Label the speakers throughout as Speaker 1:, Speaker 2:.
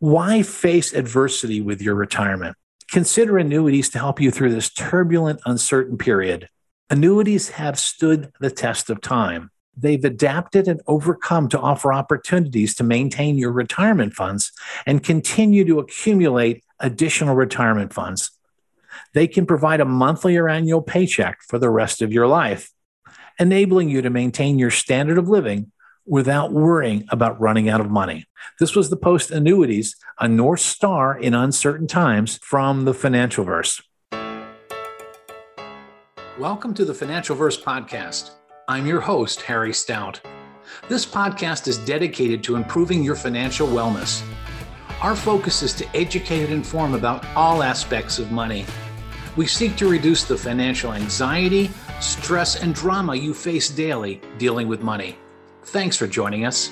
Speaker 1: Why face adversity with your retirement? Consider annuities to help you through this turbulent, uncertain period. Annuities have stood the test of time. They've adapted and overcome to offer opportunities to maintain your retirement funds and continue to accumulate additional retirement funds. They can provide a monthly or annual paycheck for the rest of your life, enabling you to maintain your standard of living without worrying about running out of money. This was the post annuities, a North Star in uncertain times from the Financial Verse. Welcome to the Financial Verse podcast. I'm your host, Harry Stout. This podcast is dedicated to improving your financial wellness. Our focus is to educate and inform about all aspects of money. We seek to reduce the financial anxiety, stress, and drama you face daily dealing with money. Thanks for joining us.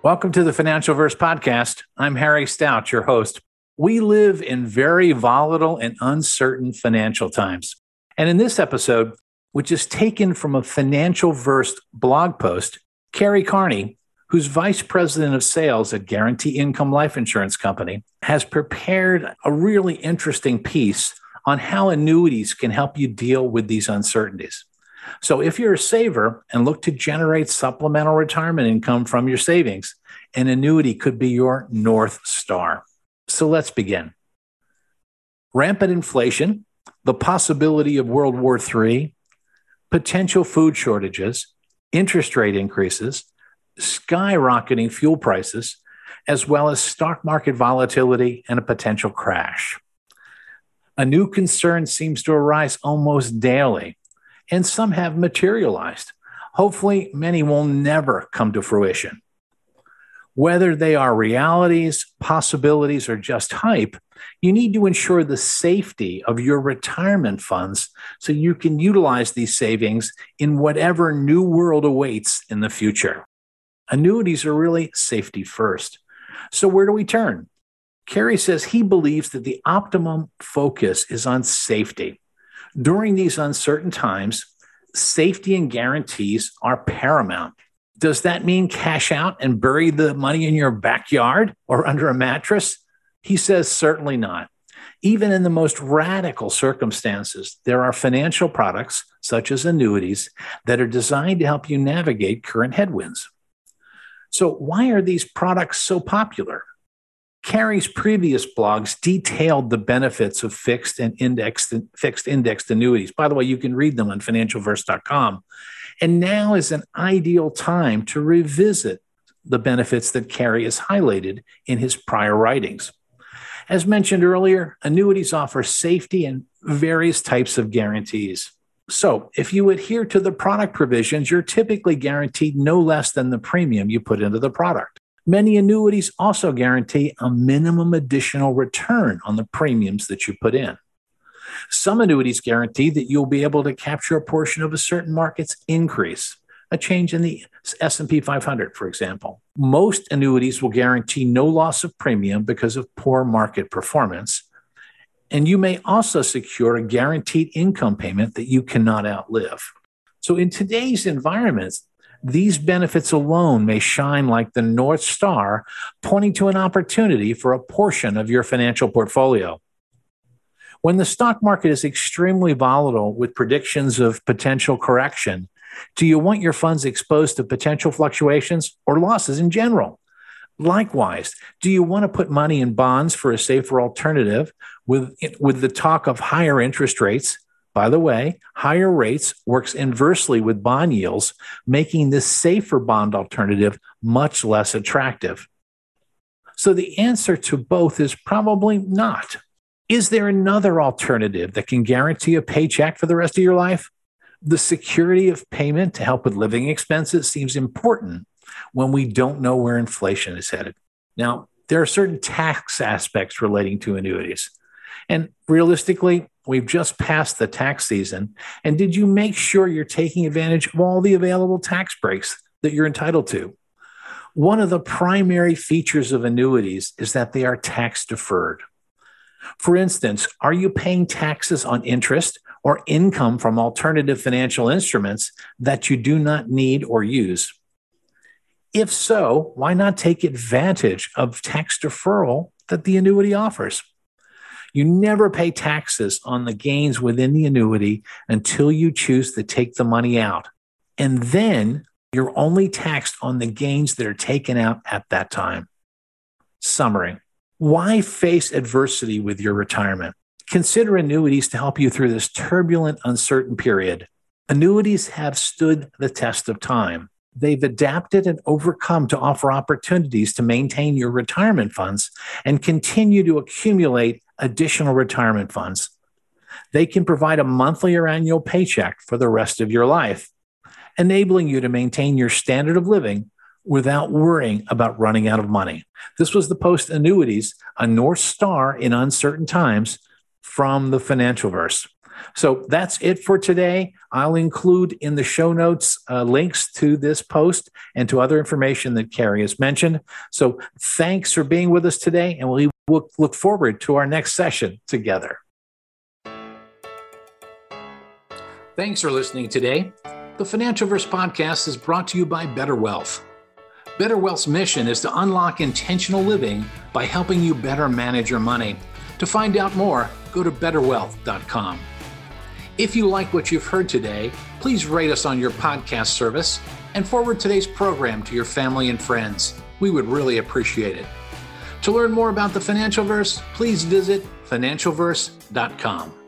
Speaker 1: Welcome to the Financial Verse Podcast. I'm Harry Stout, your host. We live in very volatile and uncertain financial times. And in this episode, which is taken from a Financial Verse blog post, Cary Carney, who's vice president of sales at Guaranty Income Life Insurance Company, has prepared a really interesting piece on how annuities can help you deal with these uncertainties. So, if you're a saver and look to generate supplemental retirement income from your savings, an annuity could be your North Star. So, let's begin. Rampant inflation, the possibility of World War III, potential food shortages, interest rate increases, skyrocketing fuel prices, as well as stock market volatility and a potential crash. A new concern seems to arise almost daily and some have materialized. Hopefully, many will never come to fruition. Whether they are realities, possibilities, or just hype, you need to ensure the safety of your retirement funds so you can utilize these savings in whatever new world awaits in the future. Annuities are really safety first. So, where do we turn? Cary says he believes that the optimum focus is on safety. During these uncertain times, safety and guarantees are paramount. Does that mean cash out and bury the money in your backyard or under a mattress? He says certainly not. Even in the most radical circumstances, there are financial products, such as annuities, that are designed to help you navigate current headwinds. So, why are these products so popular? Cary's previous blogs detailed the benefits of fixed and indexed fixed indexed annuities. By the way, you can read them on financialverse.com. And now is an ideal time to revisit the benefits that Carey has highlighted in his prior writings. As mentioned earlier, annuities offer safety and various types of guarantees. So, if you adhere to the product provisions, you're typically guaranteed no less than the premium you put into the product. Many annuities also guarantee a minimum additional return on the premiums that you put in. Some annuities guarantee that you'll be able to capture a portion of a certain market's increase, a change in the S&P 500 for example. Most annuities will guarantee no loss of premium because of poor market performance. And you may also secure a guaranteed income payment that you cannot outlive. So in today's environments, these benefits alone may shine like the North Star, pointing to an opportunity for a portion of your financial portfolio. When the stock market is extremely volatile with predictions of potential correction, do you want your funds exposed to potential fluctuations or losses in general? Likewise, do you want to put money in bonds for a safer alternative with, with the talk of higher interest rates by the way, higher rates works inversely with bond yields, making this safer bond alternative much less attractive. So the answer to both is probably not. Is there another alternative that can guarantee a paycheck for the rest of your life? The security of payment to help with living expenses seems important when we don't know where inflation is headed. Now, there are certain tax aspects relating to annuities. And realistically, we've just passed the tax season. And did you make sure you're taking advantage of all the available tax breaks that you're entitled to? One of the primary features of annuities is that they are tax deferred. For instance, are you paying taxes on interest or income from alternative financial instruments that you do not need or use? If so, why not take advantage of tax deferral that the annuity offers? You never pay taxes on the gains within the annuity until you choose to take the money out. And then you're only taxed on the gains that are taken out at that time. Summary Why face adversity with your retirement? Consider annuities to help you through this turbulent, uncertain period. Annuities have stood the test of time. They've adapted and overcome to offer opportunities to maintain your retirement funds and continue to accumulate additional retirement funds. They can provide a monthly or annual paycheck for the rest of your life, enabling you to maintain your standard of living without worrying about running out of money. This was the post annuities, a North Star in uncertain times from the financial verse. So that's it for today. I'll include in the show notes uh, links to this post and to other information that Cary has mentioned. So thanks for being with us today, and we will look forward to our next session together. Thanks for listening today. The Financial Verse podcast is brought to you by Better Wealth. Better Wealth's mission is to unlock intentional living by helping you better manage your money. To find out more, go to betterwealth.com. If you like what you've heard today, please rate us on your podcast service and forward today's program to your family and friends. We would really appreciate it. To learn more about the Financial Verse, please visit financialverse.com.